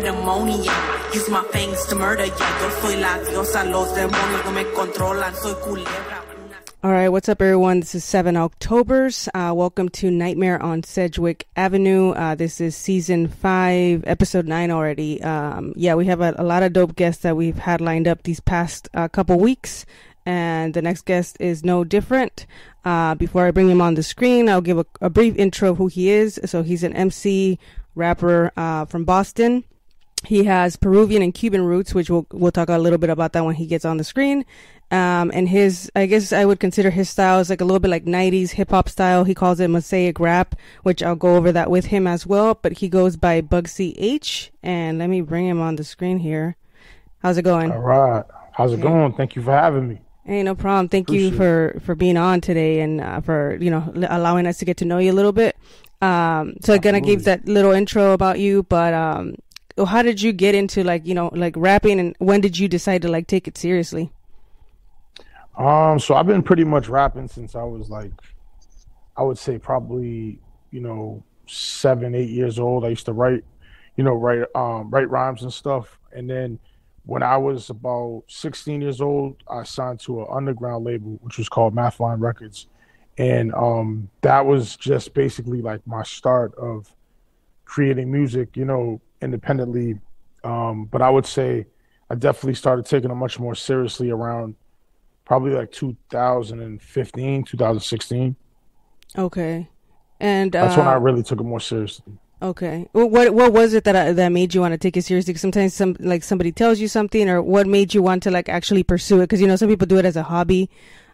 pandemonium. Use my fangs to murder. Yo soy la diosa, los demonios no me controlan. Soy culebra. All right, what's up, everyone? This is Seven Octoberz. Uh, welcome to Nightmare on Sedgwick Avenue. Uh, this is season five, episode nine already. Um, yeah, we have a, a, lot of dope guests that we've had lined up these past uh, couple weeks, and the next guest is no different. Uh, before I bring him on the screen, I'll give a, a, brief intro of who he is. So he's an MC rapper uh, from Boston. He has Peruvian and Cuban roots, which we'll we'll talk a little bit about that when he gets on the screen. Um, and his, I guess I would consider his style is like a little bit like 90s hip hop style. He calls it Mosaic rap, which I'll go over that with him as well. But he goes by Bugsy H. And let me bring him on the screen here. How's it going? All right. How's it going? Thank you for having me. Hey, no problem. Thank Appreciate you for, for being on today and uh, for, you know, allowing us to get to know you a little bit. Um, so I'm gonna give that little intro about you, but, um, how did you get into like, you know, like rapping and when did you decide to like take it seriously? Um, so I've been pretty much rapping since I was like, I would say probably, you know, seven, eight years old. I used to write, you know, write um write rhymes and stuff. And then when I was about 16 years old, I signed to an underground label, which was called Mathline Records. And um that was just basically like my start of creating music, you know, independently. Um, but I would say I definitely started taking it much more seriously around probably like 2015, 2016. Okay. And uh, that's when I uh, really took it more seriously. Okay. Well, what what was it that uh, that made you want to take it seriously? Cause Sometimes some like somebody tells you something, or what made you want to like actually pursue it? Because you know some people do it as a hobby,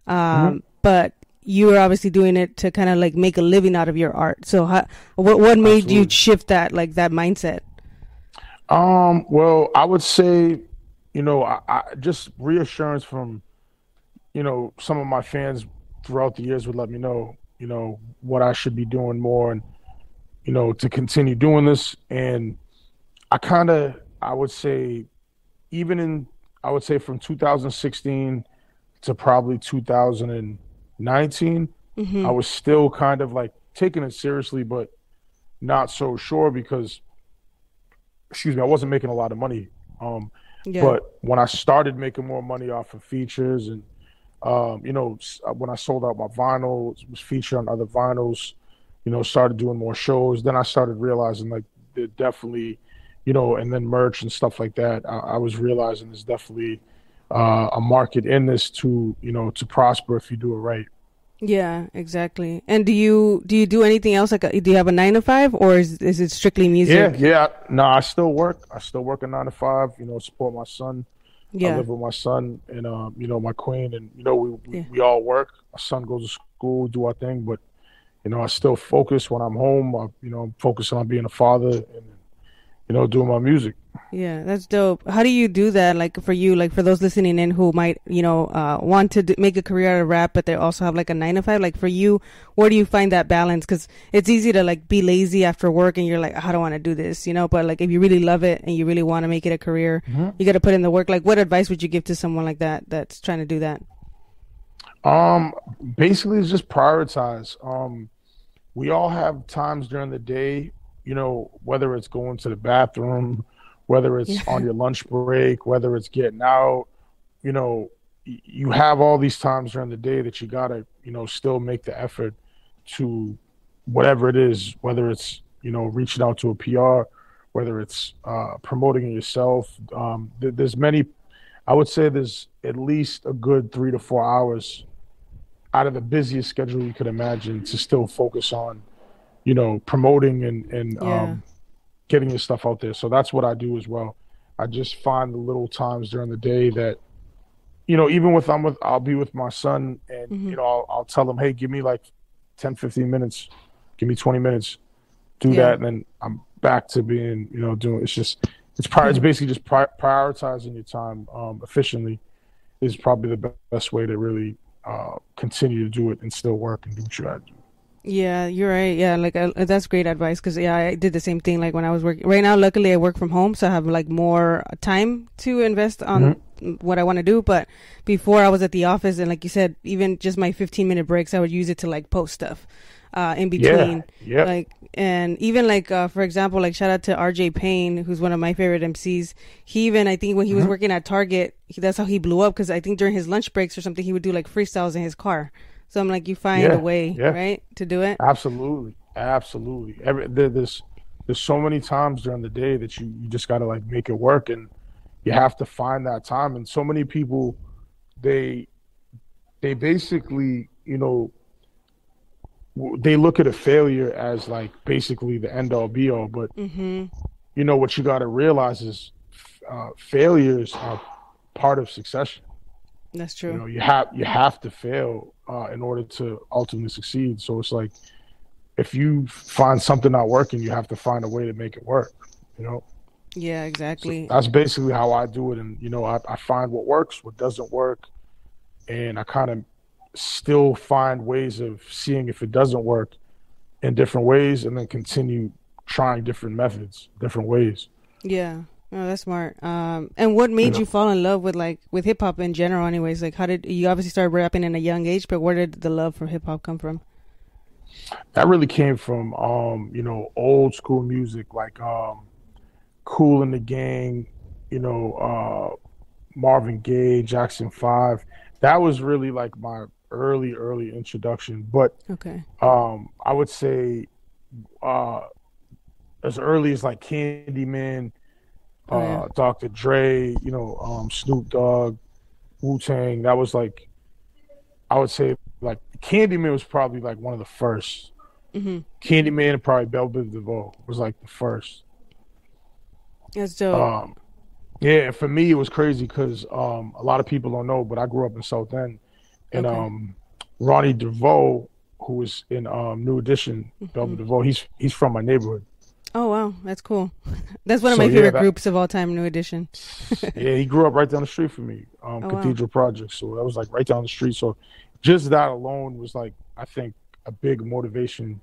um, mm-hmm. but you were obviously doing it to kind of like make a living out of your art. So, how, what what made Absolutely. you shift that like that mindset? Um. Well, I would say, you know, I, I just reassurance from you know, some of my fans throughout the years would let me know, you know, what I should be doing more and, you know, to continue doing this. And I kind of, I would say, even in, I would say from 2016 to probably 2019, mm-hmm. I was still kind of like taking it seriously, but not so sure because, excuse me, I wasn't making a lot of money. Um, yeah. But when I started making more money off of features and um, you know, uh, when I sold out my vinyl, was featured on other vinyls, you know, started doing more shows. Then I started realizing like it definitely, you know, and then merch and stuff like that. I, I was realizing there's definitely uh, a market in this to, you know, to prosper if you do it right. Yeah, exactly. And do you do you do anything else? Like, a, do you have a nine to five, or is is it strictly music? Yeah, yeah. No, I still work. I still work a nine to five. You know, support my son. Yeah. I live with my son and um, you know my queen, and you know we we, yeah. we all work. My son goes to school, do our thing, but you know I still focus when I'm home. I, you know I'm focusing on being a father and you know doing my music. Yeah, that's dope. How do you do that? Like for you, like for those listening in who might, you know, uh, want to make a career out of rap, but they also have like a nine to five. Like for you, where do you find that balance? Because it's easy to like be lazy after work and you're like, I don't want to do this, you know. But like if you really love it and you really want to make it a career, mm-hmm. you got to put in the work. Like, what advice would you give to someone like that that's trying to do that? Um, basically, it's just prioritize. Um, we all have times during the day, you know, whether it's going to the bathroom whether it's yeah. on your lunch break, whether it's getting out, you know, you have all these times during the day that you gotta, you know, still make the effort to whatever it is, whether it's, you know, reaching out to a PR, whether it's uh, promoting yourself. Um, there's many, I would say there's at least a good three to four hours out of the busiest schedule you could imagine to still focus on, you know, promoting and, and, yeah. um, getting your stuff out there. So that's what I do as well. I just find the little times during the day that, you know, even with I'm with I'll be with my son and mm-hmm. you know I'll, I'll tell him, hey, give me like 10, 15 minutes, give me 20 minutes, do yeah. that, and then I'm back to being you know doing. It's just it's pri- it's mm-hmm. basically just pri- prioritizing your time um, efficiently is probably the best way to really uh, continue to do it and still work and do what you got to do. Yeah, you're right. Yeah, like uh, that's great advice because yeah, I did the same thing. Like when I was working. Right now, luckily, I work from home, so I have like more time to invest on mm-hmm. what I want to do. But before, I was at the office, and like you said, even just my 15 minute breaks, I would use it to like post stuff. uh, in between. Yeah. Yep. Like and even like uh, for example, like shout out to RJ Payne, who's one of my favorite MCs. He even I think when he was Mm-hmm. working at Target, he, that's how he blew up because I think during his lunch breaks or something, he would do like freestyles in his car. So I'm like, you find Yeah, a way, yeah. right, to do it. Absolutely, absolutely. Every there, there's there's so many times during the day that you you just gotta like make it work, and you have to find that time. And so many people, they they basically you know they look at a failure as like basically the end all be all, but Mm-hmm. you know what you got to realize is uh, failures are part of succession. That's true. You know, you have you have to fail uh, in order to ultimately succeed. So it's like if you find something not working, you have to find a way to make it work. You know, yeah, So exactly. that's basically how I do it. And you know, I, I find what works, what doesn't work, and I kind of still find ways of seeing if it doesn't work in different ways, and then continue trying different methods, different ways. Yeah. Oh, that's smart. Um, and what made know. you fall in love with like with hip hop in general? Anyways, like how did you obviously start rapping in a young age, but where did the love for hip hop come from? that really came from um you know old school music like um Kool & the Gang you know uh marvin gaye jackson 5 that was really like my early early introduction but Okay. um i would say uh as early as like candyman Oh, yeah. dr dre you know um snoop dogg wu-tang that was like i would say like candyman was probably like one of the first Mm-hmm. Candyman and probably Bell Biv DeVoe was like the first. That's dope. Um, yeah, for me it was crazy because um, a lot of people don't know, but I grew up in South End, and Okay. um, Ronnie DeVoe, who was in um, New Edition, Mm-hmm. Biv DeVoe, he's he's from my neighborhood. Oh wow, that's cool. That's one of So, my yeah, favorite that- groups of all time. New Edition. yeah, he grew up right down the street from me, um, Oh, wow. Cathedral Project. So that was like right down the street. So just that alone was like I think a big motivation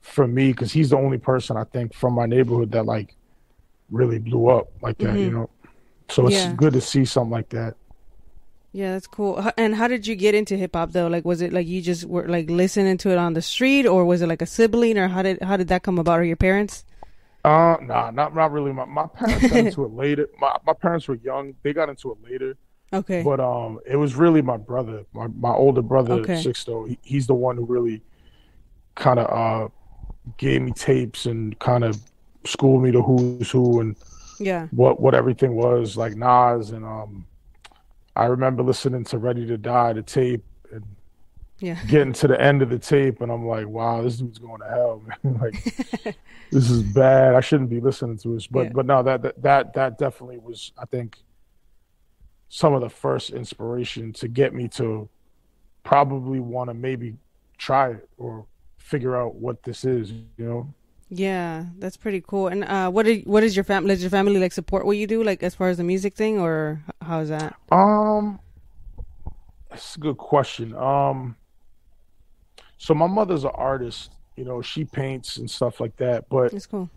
for me because he's the only person I think from my neighborhood that like really blew up like that. You Mhm. know, so it's Yeah. good to see something like that. Yeah, that's cool. And how did you get into hip hop though? Like, was it like you just were like listening to it on the street, or was it like a sibling, or how did how did that come about? Or your parents? Uh, nah, not not really. My my parents got into it later. My my parents were young; they got into it later. Okay. But um, it was really my brother, my my older brother, Okay. Sixto. He, he's the one who really kind of uh gave me tapes and kind of schooled me to who's who and yeah. what what everything was like Nas and um. I remember listening to Ready to Die, the tape, Yeah. getting to the end of the tape, and I'm like, wow, this dude's going to hell, man. like, this is bad. I shouldn't be listening to this. But Yeah. but no, that, that that that definitely was, I think, some of the first inspiration to get me to probably want to maybe try it or figure out what this is. You know. Yeah, that's pretty cool. And uh, what did what is your family? Does your family like support what you do, like as far as the music thing, or how is that? Um, that's a good question. Um, so my mother's an artist. You know, she paints and stuff like that, but It's cool.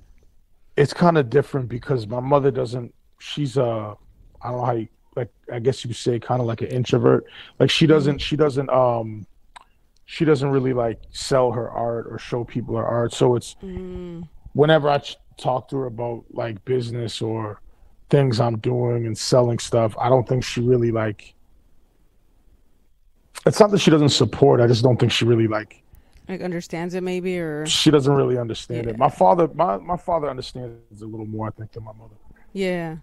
it's kind of different because my mother doesn't. She's a, I don't know how you like. I guess you could say kind of like an introvert. Like she doesn't. She doesn't. Um, she doesn't really like sell her art or show people her art. So it's Mm, whenever I ch- talk to her about like business or things I'm doing and selling stuff, I don't think she really like. It's not that she doesn't support. I just don't think she really like. like understands it maybe, or She doesn't really understand Yeah. it. My father, my my father understands a little more, I think, than my mother. yeah.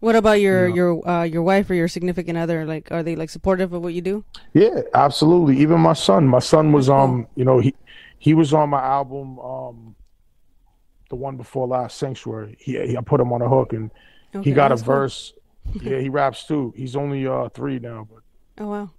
What about your Yeah. your uh, your wife or your significant other? Like, are they like supportive of what you do? Yeah, absolutely. Even my son. My son was um, you know, he he was on my album, um, the one before last, Sanctuary. He, he I put him on a hook and Okay, he got a that's cool. verse. yeah, he raps too. He's only uh three now, but Oh wow,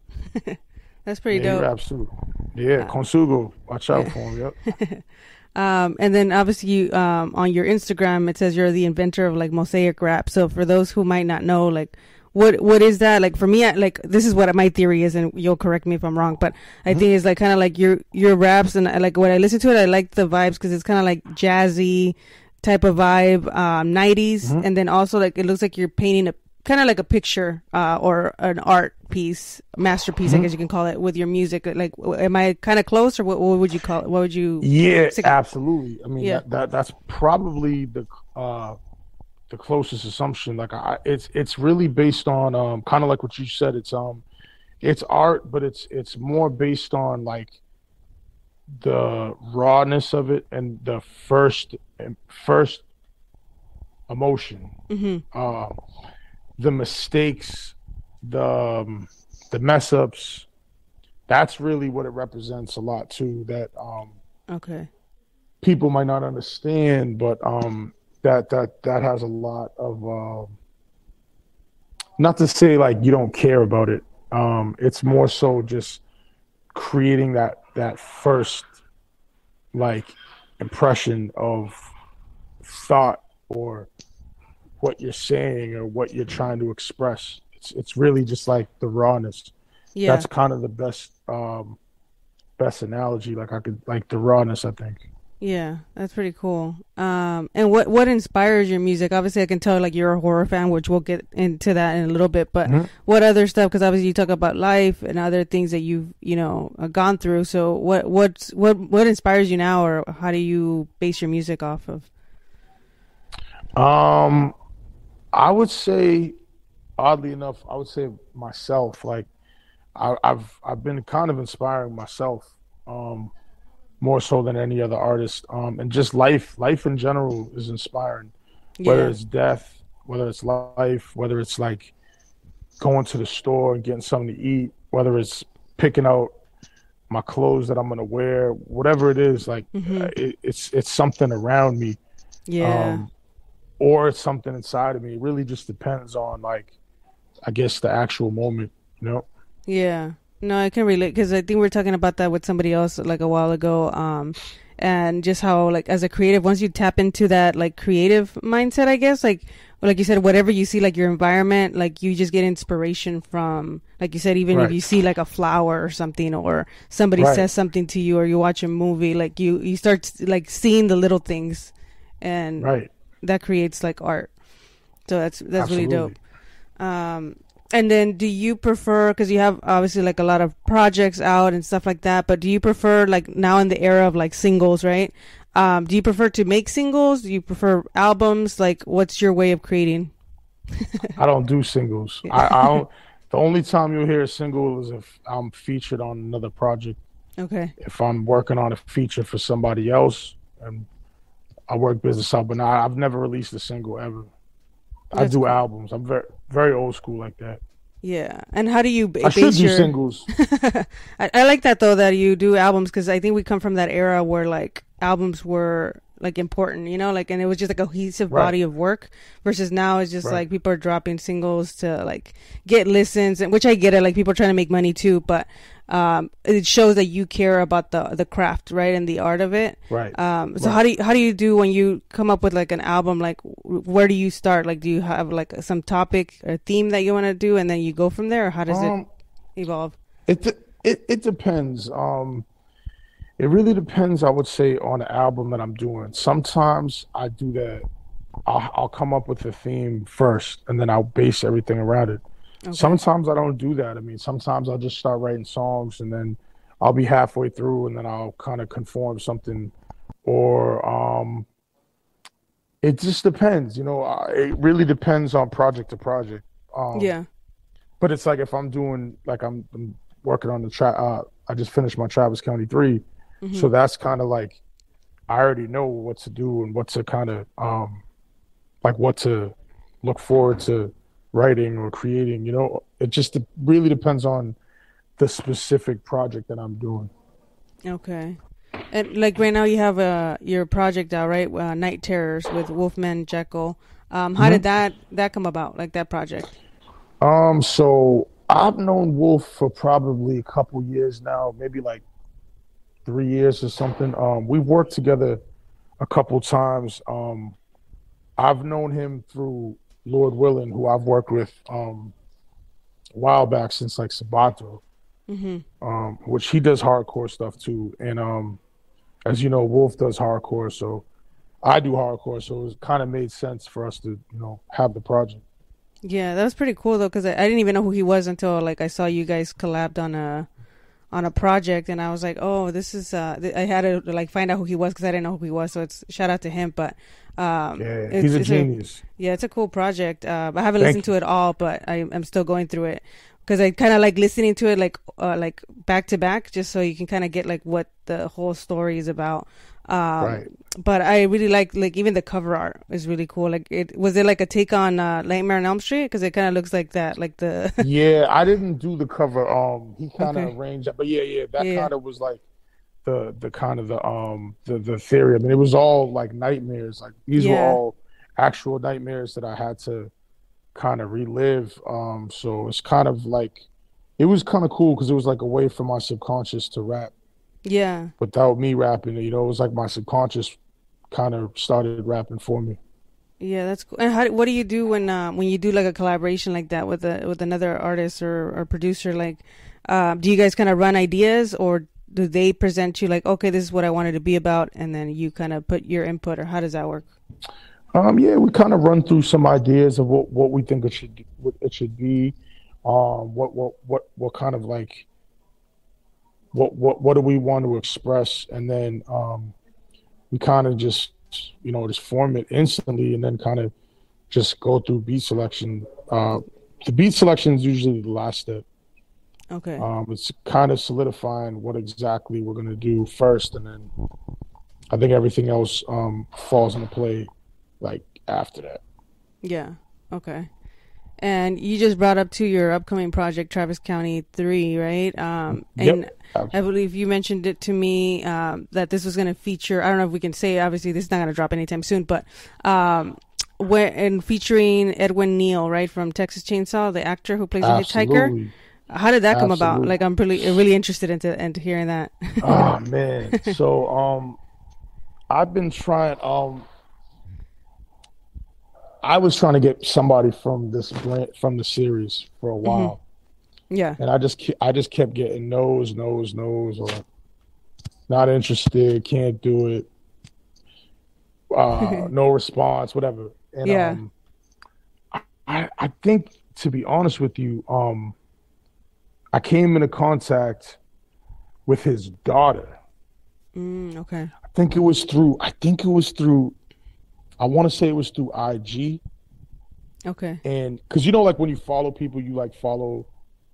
that's pretty yeah, dope. too. Yeah, Konsugo. Watch out for him. Yep. Um, and then obviously you, um, on your Instagram, it says you're the inventor of like mosaic rap. So for those who might not know, like, what, what is that? Like for me, I, like, this is what my theory is, and you'll correct me if I'm wrong, but I think it's like kind of like your, your raps and I, like when I listen to it, I like the vibes because it's kind of like jazzy type of vibe, um, 90s. Mhm. And then also like, it looks like you're painting a kind of like a picture uh, or an art piece, masterpiece, Mm-hmm. I guess you can call it, with your music. Like, am I kind of close, or what, what would you call it? What would you? Yeah, absolutely. I mean, Yeah. that, that that's probably the uh, the closest assumption. Like, I, it's it's really based on um, kind of like what you said. It's um, it's art, but it's it's more based on like the rawness of it and the first first emotion, hmm uh, the mistakes, the um, the mess ups. That's really what it represents a lot too. That um, Okay. people might not understand, but um, that that that has a lot of um, not to say like you don't care about it. Um, it's more so just creating that that first like impression of thought or what you're saying or what you're trying to express. It's it's really just like the rawness. Yeah. That's kind of the best um, best analogy. Like I could like the rawness. I think. Yeah, that's pretty cool. Um, and what what inspires your music? Obviously, I can tell like you're a horror fan, which we'll get into that in a little bit. But Mhm. what other stuff? Because obviously you talk about life and other things that you've you know uh, gone through. So what what's what what inspires you now, or how do you base your music off of? Um, I would say, oddly enough, I would say myself. Like, I, I've I've been kind of inspiring myself, um, more so than any other artist. Um, and just life, life in general is inspiring. Whether Yeah. it's death, whether it's life, whether it's like going to the store and getting something to eat, whether it's picking out my clothes that I'm gonna wear, whatever it is, like Mhm. uh, it, it's it's something around me Yeah. um, or something inside of me. It really just depends on like, I guess the actual moment. You know. Yeah. No, I can relate because I think we were talking about that with somebody else like a while ago. Um, and just how like as a creative, once you tap into that like creative mindset, I guess like like you said, whatever you see, like your environment, like you just get inspiration from, like you said, even if you see like a flower or something, or somebody Right. says something to you, or you watch a movie, like you you start like seeing the little things, and Right. That creates like art. So that's that's really dope. Um, and then do you prefer because you have obviously like a lot of projects out and stuff like that, but do you prefer like now in the era of like singles, right? Um, do you prefer to make singles? Do you prefer albums? Like, what's your way of creating? I don't do singles. I, I don't. The only time you'll hear a single is if I'm featured on another project. Okay. If I'm working on a feature for somebody else, and I work business out, but nah, I've never released a single ever. I do cool. albums. I'm very very old school like that. Yeah. And how do you ba- I should do your? singles. I, I like that though that you do albums because I think we come from that era where like albums were like important, you know, like and it was just like a cohesive Right. body of work versus now it's just Right. like people are dropping singles to like get listens and which I get it, like people are trying to make money too, but um it shows that you care about the the craft, right, and the art of it. Right. Um so Right. how do you how do you do when you come up with like an album like where do you start? Like do you have like some topic or theme that you want to do and then you go from there or how does Um, it evolve? It it it depends. Um, it really depends. I would say on the album that I'm doing. Sometimes I do that. I'll I'll come up with a theme first, and then I'll base everything around it. Okay. Sometimes I don't do that. I mean, sometimes I'll just start writing songs, and then I'll be halfway through, and then I'll kind of conform something, or um, it just depends. You know, I- it really depends on project to project. Um, yeah. but it's like if I'm doing like I'm, I'm working on the track. Uh, I just finished my Travis County 3 Mm-hmm. so that's kind of like I already know what to do and what to kind of um, like what to look forward to writing or creating. You know, it just de- really depends on the specific project that I'm doing. Okay. And like right now, you have uh, your project out, right? Uh, Night Terrors with Wolfman Jekyll. Um, how did that that come about? Like that project? Um, so I've known Wolf for probably a couple years now, maybe like three years or something. Um, we've worked together a couple times. Um, I've known him through Lord Willing, who I've worked with um, a while back since like Sabato, hmm um, which he does hardcore stuff too. And um, as you know, Wolf does hardcore, so I do hardcore, so it kind of made sense for us to, you know, have the project. Yeah, that was pretty cool though, because I, I didn't even know who he was until like I saw you guys collabed on a on a project, and I was like, oh, this is. Uh, th- I had to like find out who he was because I didn't know who he was. So it's shout out to him, but. Um, Yeah, he's a genius. yeah, it's a cool project. Uh, I haven't Thank listened to it all, but I, I'm still going through it because I kind of like listening to it like uh, like back to back, just so you can kind of get like what the whole story is about. Um, Right. But I really like like even the cover art is really cool. Like it was it like a take on uh, Nightmare on Elm Street because it kind of looks like that, like the yeah, I didn't do the cover. Um, he kind of Okay. arranged that, but yeah, yeah, that Yeah. kind of was like the the kind of the um the the theory. I mean, it was all like nightmares. Like these were all actual nightmares that I had to kind of relive. Um, so it's kind of like it was kind of cool because it was like a way for my subconscious to rap yeah. without me rapping. You know, it was like my subconscious kind of started rapping for me. Yeah, that's cool. And how, what do you do when uh, when you do like a collaboration like that with a with another artist or, or producer? Like, uh, do you guys kind of run ideas, or do they present you like, okay, this is what I wanted to be about, and then you kind of put your input, or how does that work? Um, yeah, we kind of run through some ideas of what, what we think it should what it should be, um, what what what what kind of like what what what do we want to express, and then um, we kind of just you know just form it instantly, and then kind of just go through beat selection. Uh, the beat selection is usually the last step. Okay. Um, it's kind of solidifying what exactly we're gonna do first, and then I think everything else um, falls into play like after that. Yeah. Okay. And you just brought up to your upcoming project, Travis County Three, right? Um, Yep. and I believe you mentioned it to me um, that this was going to feature. I don't know if we can say. Obviously, this is not going to drop anytime soon, but um, where and featuring Edwin Neal, right from Texas Chainsaw, the actor who plays the hitchhiker. Absolutely. How did that come about? Like, I'm really really interested into into hearing that. oh man. So um I've been trying um I was trying to get somebody from this brand from the series for a while. yeah. And I just I just kept getting no's, no's, no's or not interested, can't do it. Uh no response, whatever. And Yeah. um I I think to be honest with you, um I came into contact with his daughter. Mm, okay. I think it was through. I think it was through. I want to say it was through IG, Okay. and because you know, like when you follow people, you like follow,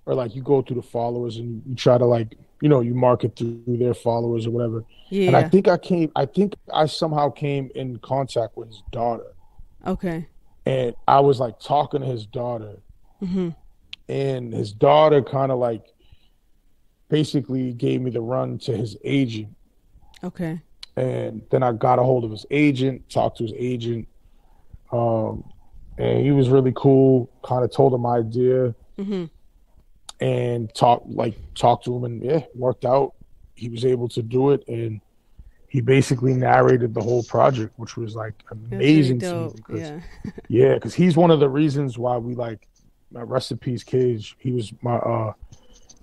or like you go through the followers and you try to like, you know, you market through their followers or whatever. Yeah. And I think I came. I think I somehow came in contact with his daughter, okay. and I was like talking to his daughter, mm-hmm. and his daughter kind of like basically gave me the run to his agent. Okay. And then I got a hold of his agent, talked to his agent, um, and he was really cool. Kind of told him my idea hmm and talked like talked to him, and yeah, worked out. He was able to do it, and he basically narrated the whole project, which was like amazing to me. Because, Yeah. yeah, because he's one of the reasons why we like my recipes cage. He was my uh,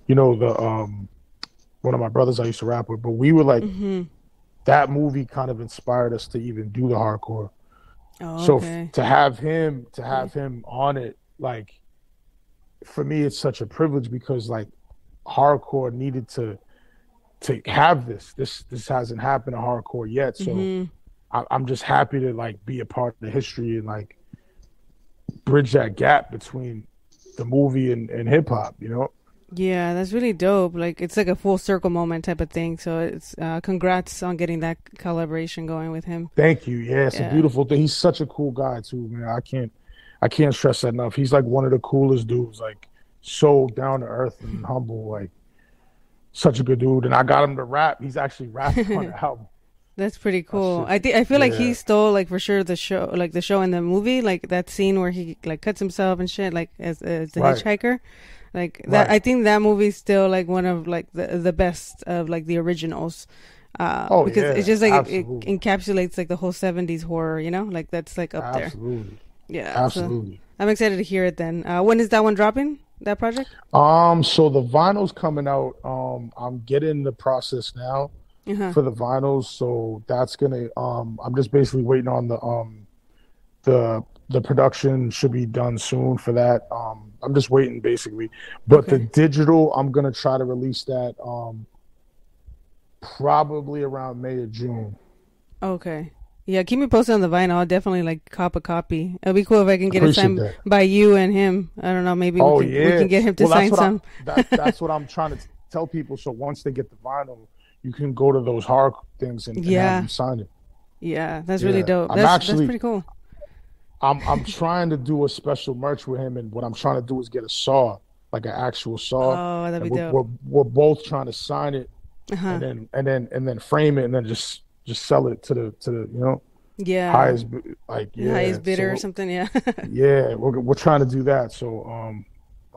you know the um, one of my brothers I used to rap with, but we were like hmm that movie kind of inspired us to even do the hardcore. Oh, So f- to have him to have him on it, like for me, it's such a privilege because like hardcore needed to to have this. This this hasn't happened to hardcore yet. So Mhm. I, I'm just happy to like be a part of the history and like bridge that gap between the movie and, and hip hop. You know. Yeah, that's really dope. Like it's like a full circle moment type of thing. So it's uh, congrats on getting that collaboration going with him. Thank you. Yeah, it's Yeah. a beautiful thing. He's such a cool guy too, man. I can't I can't stress that enough. He's like one of the coolest dudes, like so down to earth and humble, like such a good dude. And I got him to rap. He's actually rapping on the album. That's pretty cool. just- I think I feel like he stole like for sure the show, like the show in the movie, like that scene where he like cuts himself and shit, like as, as the Right. hitchhiker. Like that, Right. I think that movie's still like one of like the the best of like the originals. Uh, Oh, because yeah, it's just like it, it encapsulates like the whole '70s horror, you know, like that's like up there. Absolutely. Yeah, so Absolutely. I'm excited to hear it. Then, uh, when is that one dropping? That project? Um, so the vinyl's coming out. Um, I'm getting the process now Uh-huh. for the vinyls. So that's gonna um I'm just basically waiting on the um the the production should be done soon for that. Um, I'm just waiting basically. But okay. the digital, I'm gonna try to release that um, probably around May or June. Okay. Yeah, keep me posted on the vinyl. I'll definitely like cop a copy. It'll be cool if I can get it signed that. by you and him. I don't know. Maybe oh, we, can, yeah. we can get him to well, sign some. That, that's what I'm trying to tell people. So once they get the vinyl, you can go to those hard things and, yeah. and them sign it. Yeah, that's yeah. really dope. That's, actually, that's pretty cool. I'm I'm trying to do a special merch with him, and what I'm trying to do is get a saw, like an actual saw. Oh, that'd be we're, dope. We're, we're both trying to sign it, uh-huh. and then and then and then frame it, and then just just sell it to the to the you know yeah highest like yeah highest bidder so, or something yeah yeah we're we're trying to do that so um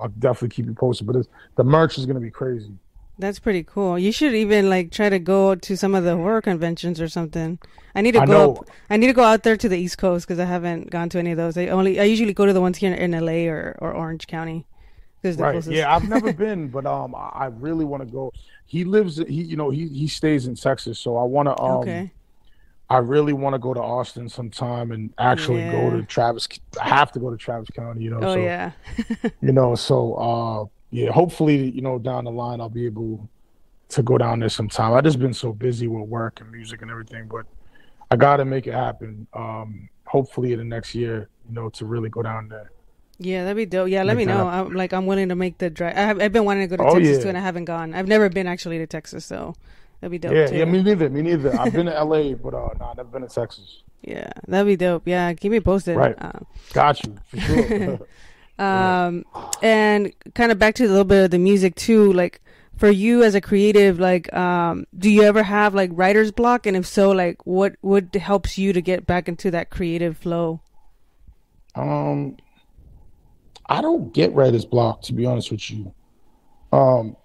I'll definitely keep you posted but the merch is gonna be crazy that's pretty cool. You should even like try to go to some of the horror conventions or something. I need to I go. Up, I need to go out there to the East Coast because I haven't gone to any of those. I only I usually go to the ones here in, LA or, or Orange County. Right. Closest. Yeah, I've never been, but um, I really want to go. He lives. He you know he he stays in Texas, so I want to um. Okay. I really want to go to Austin sometime and actually yeah. go to Travis. I have to go to Travis County, you know. Oh so, yeah. you know, so uh, yeah, hopefully, you know, down the line I'll be able to go down there sometime. I just been so busy with work and music and everything, but I got to make it happen. Um, hopefully, in the next year, you know, to really go down there. Yeah, that'd be dope. Yeah, let make me know. I'm like, I'm willing to make the drive. I have, I've been wanting to go to oh, Texas yeah. too, and I haven't gone. I've never been actually to Texas, so that'd be dope. Yeah, too. yeah, me neither. Me neither. I've been to LA, but uh, no, I've never been to Texas. Yeah, that'd be dope. Yeah, keep me posted. Right. Uh, Got you for sure. Um, and kind of back to a little bit of the music too, like for you as a creative, like, um, do you ever have like writer's block? And if so, like, what, what helps you to get back into that creative flow? Um, I don't get writer's block, to be honest with you. Um,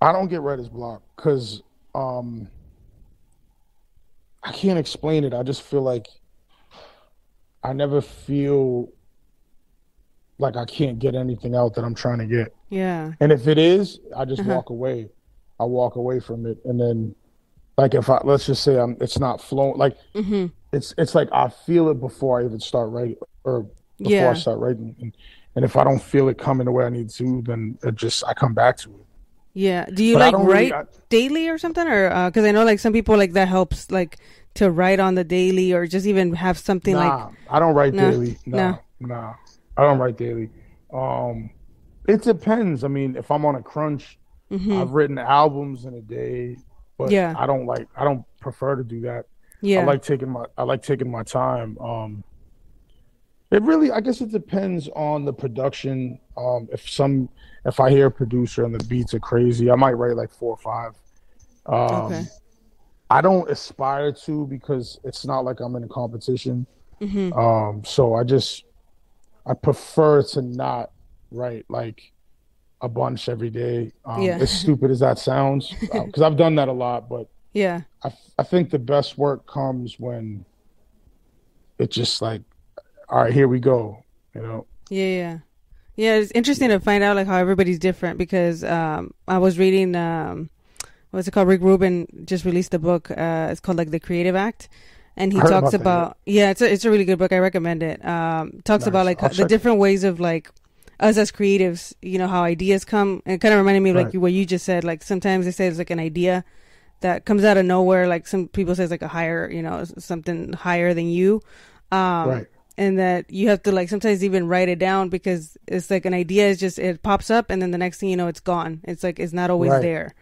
I don't get writer's block because, um, I can't explain it. I just feel like I never feel like I can't get anything out that I'm trying to get. Yeah. And if it is, I just uh-huh. walk away. I walk away from it, and then, like if I let's just say I'm, it's not flowing. Like mm-hmm. it's it's like I feel it before I even start writing, or before yeah. I start writing. And, and if I don't feel it coming the way I need to, then it just I come back to it. Yeah. Do you but like write really, I, daily or something, or because uh, I know like some people like that helps like to write on the daily, or just even have something nah, like. I don't write nah, daily. No, nah. nah. I don't write daily. Um, it depends. I mean, if I'm on a crunch, mm-hmm. I've written albums in a day, but yeah. I don't like. I don't prefer to do that. Yeah, I like taking my. I like taking my time. Um, it really, I guess, it depends on the production. Um, if some, if I hear a producer and the beats are crazy, I might write like four or five. Um, okay. I don't aspire to because it's not like I'm in a competition. Mm-hmm. Um, so I just I prefer to not write like a bunch every day. Um, yeah. As stupid as that sounds, because uh, I've done that a lot. But yeah, I I think the best work comes when it's just like, all right, here we go. You know. Yeah, yeah, yeah. It's interesting to find out like how everybody's different because um, I was reading um, what's it called? Rick Rubin just released a book. Uh, it's called like the Creative Act and he talks about, yeah. it's a it's a really good book. I recommend it. Um, talks nice. about like the different ways of like us as creatives, you know, how ideas come. And it kind of reminded me of like right. what you just said. Like sometimes they say it's like an idea that comes out of nowhere. Like some people say it's like a higher, you know, something higher than you. Um, right. And that you have to like sometimes even write it down because it's like an idea is just it pops up and then the next thing you know it's gone. It's like it's not always right. there.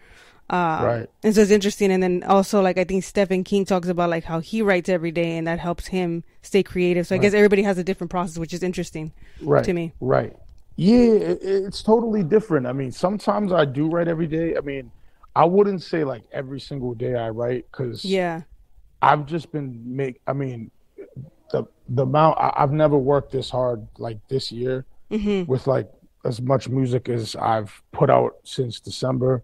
Uh, right. And so it's interesting. And then also, like, I think Stephen King talks about, like, how he writes every day and that helps him stay creative. So I guess everybody has a different process, which is interesting right. to me. Right. Yeah, it, it's totally different. I mean, sometimes I do write every day. I mean, I wouldn't say like every single day I write because yeah, I've just been make. I mean, the the amount I, have never worked this hard like this year mm-hmm. with like as much music as I've put out since December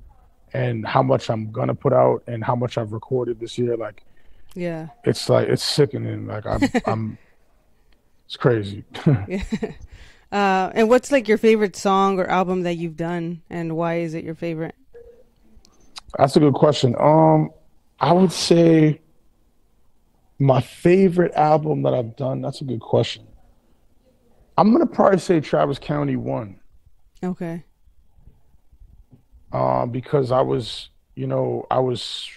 and how much I'm gonna put out and how much I've recorded this year, like yeah, it's like it's sickening. Like I'm, I'm it's crazy. yeah. Uh, and what's like your favorite song or album that you've done, and why is it your favorite? That's a good question. Um, I would say My favorite album that I've done. That's a good question. I'm gonna probably say Travis County one. Okay. Uh, because I was, you know, I was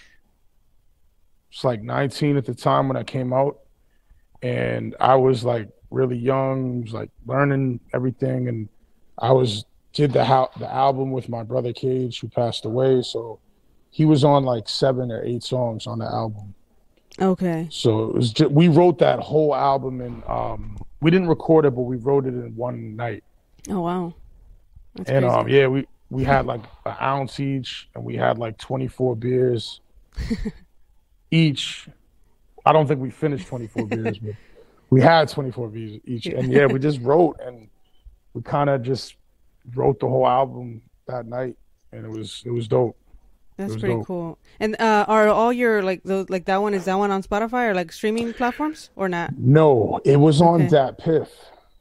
it's like 19 at the time when I came out, and I was like really young, was like learning everything, and I was did the how the album with my brother Cage who passed away, so he was on like seven or eight songs on the album. Okay. So it was just, we wrote that whole album and um we didn't record it, but we wrote it in one night. Oh wow. That's and crazy. um yeah, we we had like an ounce each, and we had like 24 beers each. I don't think we finished 24 beers, but we had 24 beers each. And yeah, we just wrote and we kind of just wrote the whole album that night, and it was it was dope. That's was pretty dope. cool. And uh, are all your like those like that one is that one on Spotify or like streaming platforms or not? No, it was on Okay. DatPiff.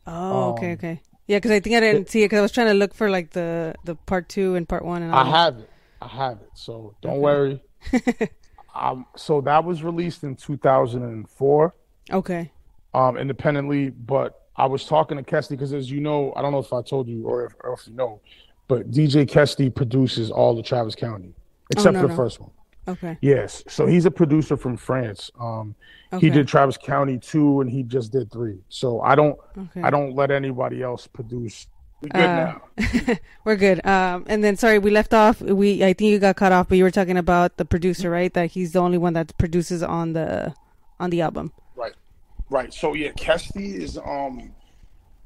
Oh, okay, Um, okay. Yeah, because I think I didn't see it because I was trying to look for like the the part two and part one and I have it. I have it. So don't Okay. worry. um, so that was released in 2004. Okay. um, independently. But I was talking to Kesty because, as you know, I don't know if I told you or if, or if you know, but DJ Kesty produces all the Travis County except no, for the no. first one. Okay. Yes, so he's a producer from France. Um, Okay. He did Travis County two, and he just did three. So I don't, Okay. I don't let anybody else produce. We're good Uh, now. We're good. Um, and then sorry, we left off. We I think you got cut off, but you were talking about the producer, right? That he's the only one that produces on the on the album. Right, right. So yeah, Kesty is um,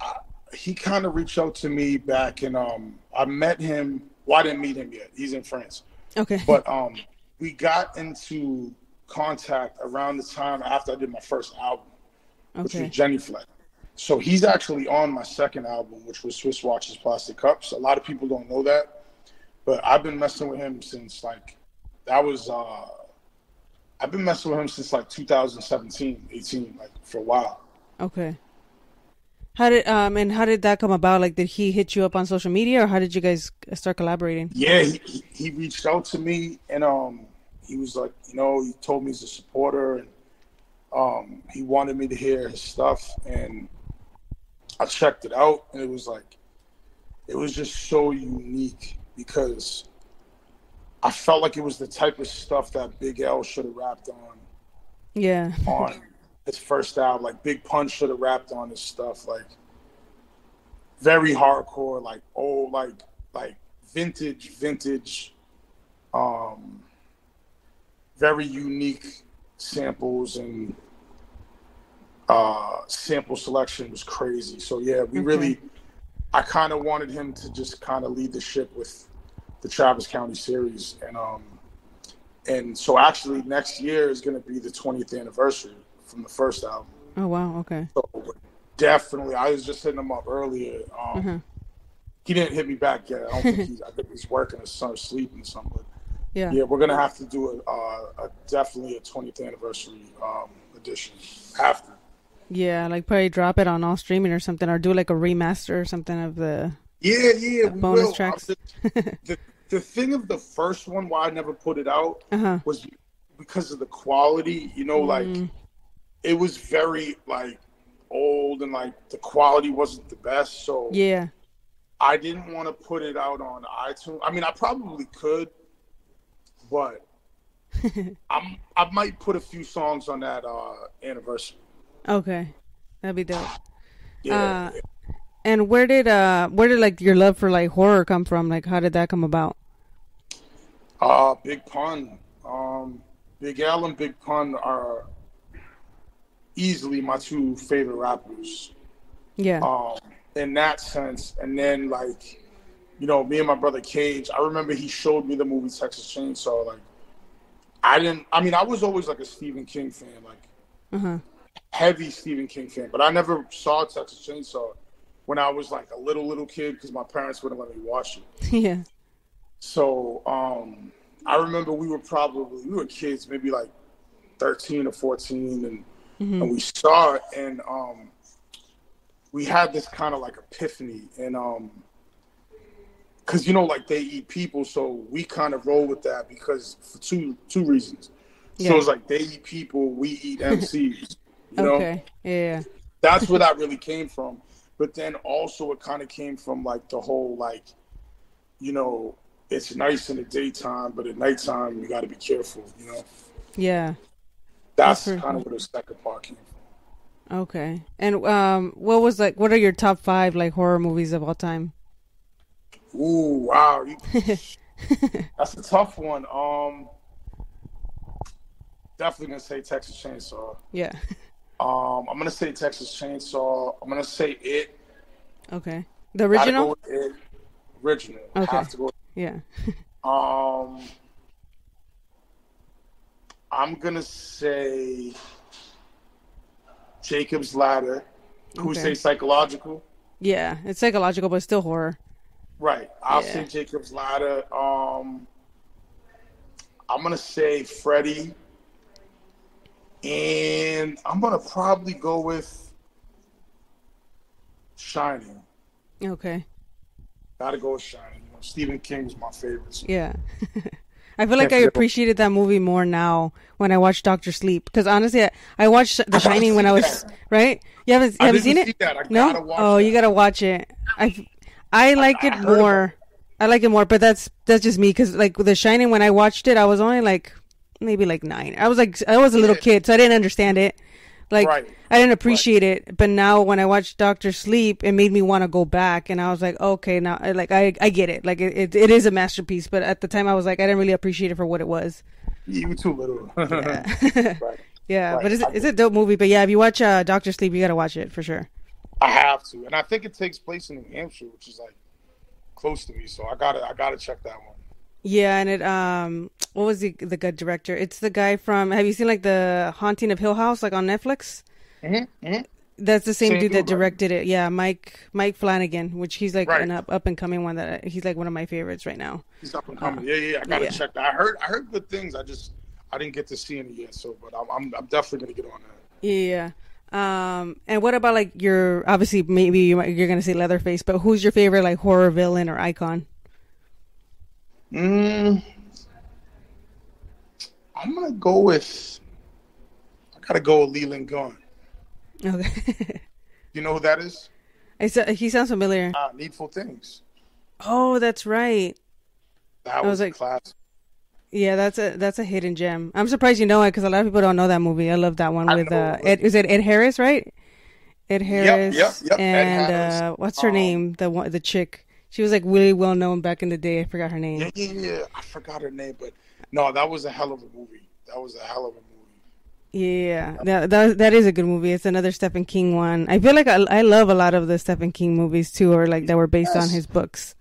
I, he kind of reached out to me back, and um, I met him. Well, I didn't meet him yet. He's in France. Okay. but um we got into contact around the time after I did my first album, which was Jenny Fleck. So he's actually on my second album, which was Swiss Watches Plastic Cups. A lot of people don't know that, but I've been messing with him since like that was uh I've been messing with him since like 2017, 18, like for a while. Okay. How did um and how did that come about? Like, did he hit you up on social media, or how did you guys start collaborating? Yeah, he, he- he reached out to me and um he was like, you know, he told me he's a supporter and um he wanted me to hear his stuff and I checked it out and it was like it was just so unique because I felt like it was the type of stuff that Big L should have rapped on Yeah. on his first album. Like Big Pun should have rapped on his stuff. Like very hardcore, like old, like like vintage, vintage, um, very unique samples and uh sample selection was crazy. So yeah, we Okay. really I kind of wanted him to just kind of lead the ship with the Travis County series and um and so actually next year is going to be the 20th anniversary from the first album. Oh wow. Okay. So definitely, I was just hitting him up earlier. Um, Mhm. He didn't hit me back yet. I don't think he's. I think he's working. His son's sleeping or something. Yeah. yeah, we're gonna have to do a, uh, a definitely a 20th anniversary um, edition. after. Yeah, like probably drop it on all streaming or something, or do like a remaster or something of the. Yeah, yeah. We bonus will. tracks. I'm the the thing of the first one, why I never put it out, Uh huh. was because of the quality. You know, like Mm. It was very like old and like the quality wasn't the best. So Yeah. I didn't want to put it out on iTunes. I mean, I probably could, but I'm I might put a few songs on that uh anniversary. Okay. That'd be dope. Yeah. Uh, And where did uh where did like your love for like horror come from? Like how did that come about? Uh, Big Pun. Um, Big and Big Pun are easily my two favorite rappers. Yeah. Um, in that sense, and then like, you know, me and my brother Cage. I remember he showed me the movie Texas Chainsaw. Like, I didn't. I mean, I was always like a Stephen King fan, like Uh huh. heavy Stephen King fan, but I never saw Texas Chainsaw when I was like a little little kid because my parents wouldn't let me watch it. yeah. So um, I remember we were probably we were kids, maybe like thirteen or fourteen, and and we saw it, and um, we had this kind of like epiphany, and um, because you know, like they eat people, so we kind of roll with that because for two two reasons. Yeah. So it's like they eat people, we eat MCs. You know? Okay. Yeah. That's where that really came from. But then also it kind of came from like the whole like, you know, it's nice in the daytime, but at nighttime you got to be careful. You know. Yeah. That's, kind of where the second part came from. Okay. And um, what was like? What are your top five like horror movies of all time? Ooh, wow. That's a tough one. Um, definitely gonna say Texas Chainsaw. Yeah. Um, I'm gonna say Texas Chainsaw. I'm gonna say it. Okay. The original. It. Original. Okay. Have to go. Yeah. um, I'm gonna say Jacob's Ladder. Who okay. say psychological? Yeah, it's psychological, but still horror. Right. I'll yeah. say Jacob's Ladder. Um, I'm gonna say Freddy, and I'm gonna probably go with Shining. Okay. Gotta go with Shining. You know, Stephen my favorite. So. Yeah. I feel like I appreciated that movie more now when I watched Doctor Sleep because honestly, I, I watched The Shining when I was that. right. You haven't you haven't seen it? no. oh, that. you gotta watch it. I I like it more. I like it more, but that's that's just me because like The Shining, when I watched it, I was only like maybe like nine. I was like I was a little kid, so I didn't understand it. Like right. I didn't appreciate right. it, but now when I watched Doctor Sleep, it made me want to go back, and I was like, okay, now like I I get it. Like it, it, it is a masterpiece, but at the time I was like I didn't really appreciate it for what it was. You too little. yeah, right. yeah but it's, it's a dope movie. But yeah, if you watch uh, Doctor Sleep, you gotta watch it for sure. I have to, and I think it takes place in New Hampshire, which is like close to me. So I gotta, I gotta check that one. Yeah, and it um, what was the the good director? It's the guy from. Have you seen like the Haunting of Hill House, like on Netflix? Mm-hmm, mm-hmm. That's the same, same dude that directed right? it. Yeah, Mike Mike Flanagan, which he's like right. an up up and coming one that he's like one of my favorites right now. He's up and coming. Uh, yeah, yeah. I gotta yeah. check that. I heard I heard good things. I just I didn't get to see any yet. So, but I'm I'm, I'm definitely gonna get on that. Yeah. Um, and what about like your obviously maybe you might, you're gonna say Leatherface, but who's your favorite like horror villain or icon? Mm, I'm gonna go with. I gotta go with Leland Gaunt. Okay. you know who that is? I he sounds familiar. Uh, Needful Things. Oh, that's right. That was, was like class. Yeah, that's a that's a hidden gem. I'm surprised you know it because a lot of people don't know that movie. I love that one with uh, Ed. Is it Ed Harris, right? Ed Harris. Yep, yep, yep. And. Uh, what's her um, name? The one, the chick. She was like really well known back in the day. I forgot her name. Yeah, yeah, yeah. I forgot her name, but no, that was a hell of a movie. That was a hell of a movie. Yeah, that, that that is a good movie. It's another Stephen King one. I feel like I, I love a lot of the Stephen King movies too, or like that were based on his books.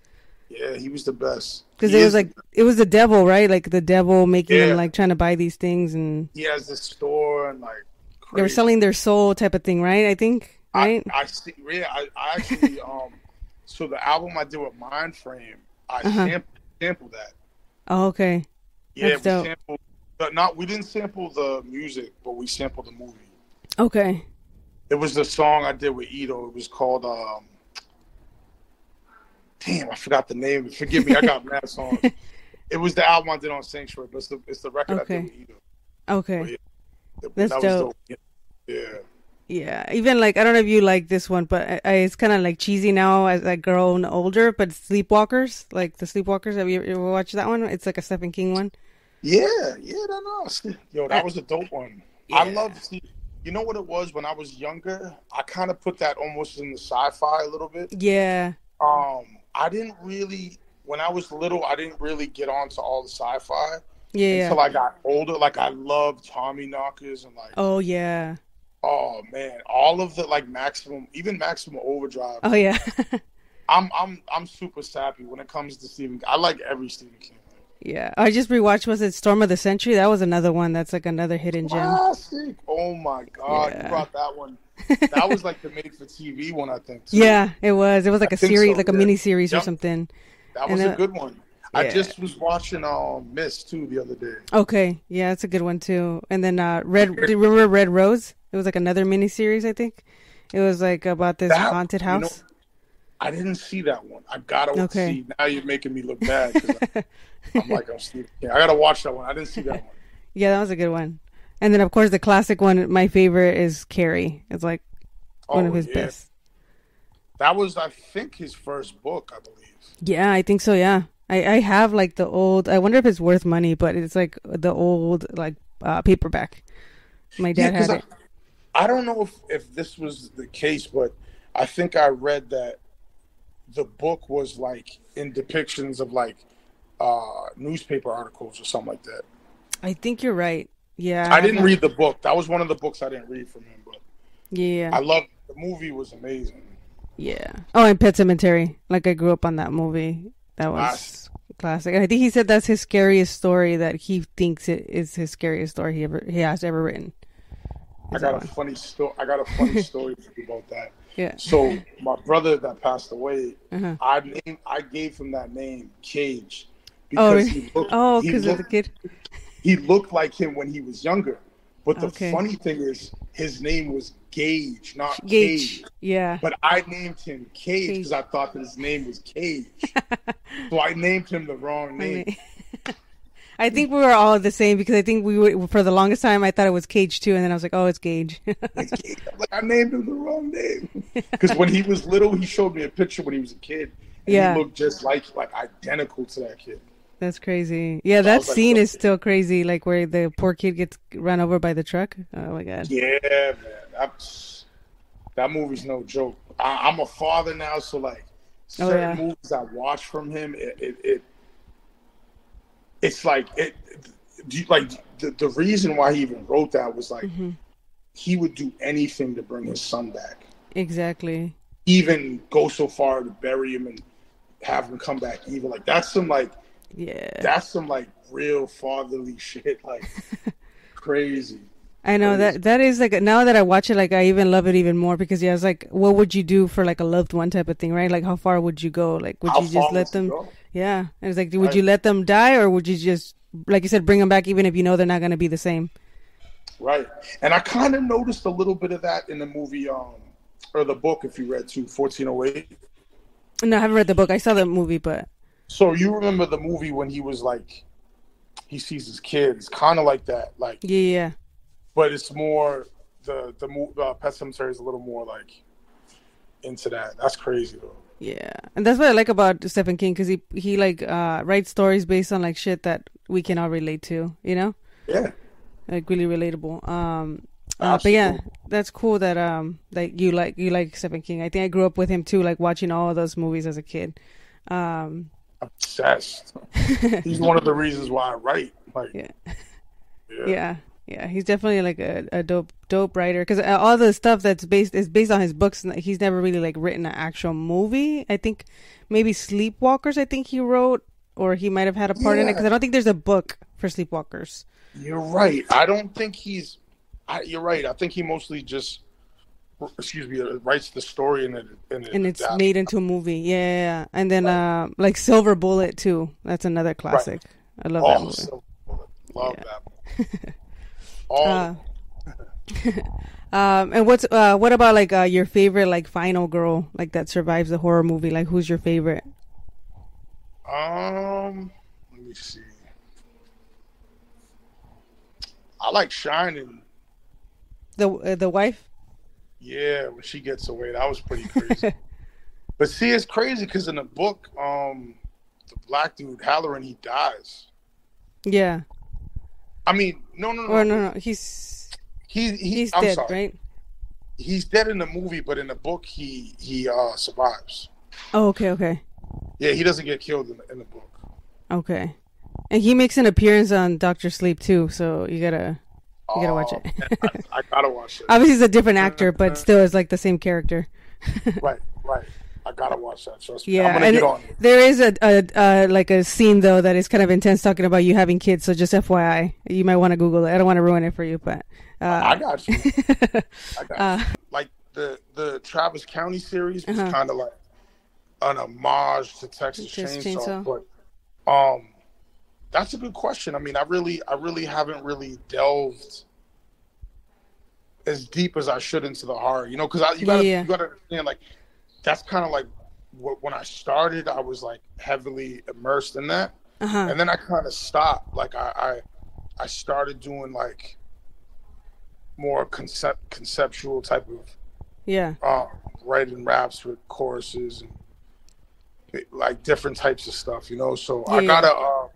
Yeah, he was the best. Because it was like it was the devil, right? Like the devil making yeah. him like trying to buy these things, and he has the store and like crazy. they were selling their soul type of thing, right? I think, right? I, I see. Yeah, I, I actually um, so the album I did with Mindframe, I uh-huh. sampled, sampled that. Oh, okay. Yeah, That's we dope. sampled. But not we didn't sample the music, but we sampled the movie. Okay. It was the song I did with Ito. It was called um, damn, I forgot the name. Forgive me, I got mad songs. It was the album I did on Sanctuary, but it's the, it's the record okay. I did with Ito. Okay. Yeah, That's dope. dope. Yeah. Yeah, even like I don't know if you like this one, but I, I, it's kind of like cheesy now as I grown older. But Sleepwalkers, like the Sleepwalkers, have you ever watched that one? It's like a Stephen King one. Yeah, yeah, no, no. Yo, that was a dope one. Yeah. I love. You know what it was when I was younger? I kind of put that almost in the sci-fi a little bit. Yeah. Um, I didn't really when I was little. I didn't really get onto all the sci-fi. Yeah. Until I got older, like I loved Tommyknockers and like. Oh yeah. Oh man, all of the like maximum, even maximum overdrive. Oh yeah. I'm I'm I'm super sappy when it comes to Stephen. I like every Stephen King. Yeah, I just rewatched. Was it Storm of the Century? That was another one. That's like another hidden gem. Classic. Oh my god, yeah. you brought that one. that was like the made for TV one, I think. Too. Yeah, it was. It was like I a series, so, like a mini series yep. or something. That was and a good one. Yeah. I just was watching um Mist too the other day. Okay, yeah, it's a good one too. And then uh Red. do you remember Red Rose? It was like another mini series, I think. It was like about this that, haunted house. You know, I didn't see that one. I gotta okay. see. Now you're making me look bad. I, am like I'm Steve. I gotta watch that one. I didn't see that one. Yeah, that was a good one. And then of course the classic one, my favorite is Carrie. It's like one Oh, of his yeah. best. That was, I think, his first book, I believe. Yeah, I think so. Yeah, I I have like the old. I wonder if it's worth money, but it's like the old like uh, paperback. My dad Yeah, had it. I, I don't know if, if this was the case, but I think I read that the book was like in depictions of like uh, newspaper articles or something like that. I think you're right. Yeah, I didn't read the book. That was one of the books I didn't read from him, but Yeah, I love the movie. Was amazing. yeah. Oh, and Pet Sematary. Like I grew up on that movie. That was Nice. classic. I think he said that's his scariest story. That he thinks it is his scariest story he ever he has ever written. I got a one. funny story. I got a funny story for you about that. Yeah. So my brother that passed away, Uh-huh. I named, I gave him that name, Cage, Oh, because really? he looked, Oh, because of the kid. he looked like him when he was younger. But the Okay. funny thing is, his name was Gage, not Gage. Cage. Yeah. But I named him Cage because I thought that his name was Cage. so I named him the wrong name. I think we were all the same because I think we were for the longest time I thought it was Cage too, and then I was like, oh, it's Gage. It's Cage. I'm like I named him the wrong name because when he was little, he showed me a picture when he was a kid. And Yeah. he looked just like like identical to that kid. That's crazy. Yeah, I that like, scene what is still crazy. Like where the poor kid gets run over by the truck. Oh my god. Yeah, man. That movie's no joke. I, I'm a father now, so like Oh, certain yeah. movies I watch from him, it, it, it it's like it. Do you, like the, the reason why he even wrote that was like Mhm. he would do anything to bring his son back, Exactly. even go so far to bury him and have him come back evil. Like that's some like Yeah. that's some like real fatherly shit, like crazy. I know crazy. that that is like now that I watch it, like I even love it even more because yeah, it's like what would you do for like a loved one type of thing, right? Like how far would you go? Like would How you just let them? go? Yeah, and it's like would Right. you let them die or would you just like you said bring them back even if you know they're not gonna be the same? Right. And I kind of noticed a little bit of that in the movie, um, or the book, if you read to 1408. No, I haven't read the book. I saw the movie, but So you remember the movie when he was like, he sees his kids, kind of like that, like, yeah, yeah. but it's more the the uh, Pet Sematary is a little more like into that. That's crazy though. Yeah, and that's what I like about Stephen King because he he like uh writes stories based on like shit that we can all relate to, you know, Yeah. like really relatable. Um, uh, but yeah, that's cool that um that you like you like Stephen King. I think I grew up with him too, like watching all those movies as a kid. Um, Obsessed. He's one of the reasons why I write. Like, Yeah. yeah. yeah, yeah, he's definitely like a, a dope dope writer because all the stuff that's based is based on his books. He's never really like written an actual movie. I think maybe Sleepwalkers. I think he wrote, or he might have had a part in it because I don't think there's a book for Sleepwalkers. You're right. I don't think he's. I, you're right. I think he mostly just, excuse me, uh, writes the story and it and, it and it's adapts. made into a movie. Yeah, yeah, yeah. and then uh, like Silver Bullet too. That's another classic. I love that Oh, movie. love Yeah. that. All Uh, um, and what's uh, what about like uh, your favorite like final girl like that survives the horror movie? Like who's your favorite? um, let me see. I like Shining. The uh, the wife? Yeah, when she gets away, that was pretty crazy. but see, it's crazy because in the book, um, the black dude Hallorann, he dies. Yeah. I mean, no, no, no, Or no, no, he's He, he, he's I'm dead, sorry. right? He's dead in the movie, but in the book, he he uh survives. Oh, okay, okay, Yeah, he doesn't get killed in the, in the book. okay. And he makes an appearance on Doctor Sleep too, so you gotta you gotta watch Oh, it. man, I, I gotta watch it. Obviously, he's a different actor, but still, is like the same character. right, right. I gotta watch that. Me. Yeah, I'm gonna and get on. there is a, a uh, like a scene though that is kind of intense, talking about you having kids. So just FYI, you might want to Google it. I don't want to ruin it for you, but I uh, got you. I got Uh, you. Like the the Travis County series was Uh-huh. kind of like an homage to Texas Chainsaw, Chainsaw. but um, that's a good question. I mean, I really, I really haven't really delved as deep as I should into the horror, you know, because you gotta, Yeah. you gotta understand, like, that's kind of like what, when I started, I was like heavily immersed in that, uh-huh. and then I kind of stopped. Like, I, I, I started doing like more concept conceptual type of Yeah. uh, writing raps with choruses and like different types of stuff, you know. So I gotta um,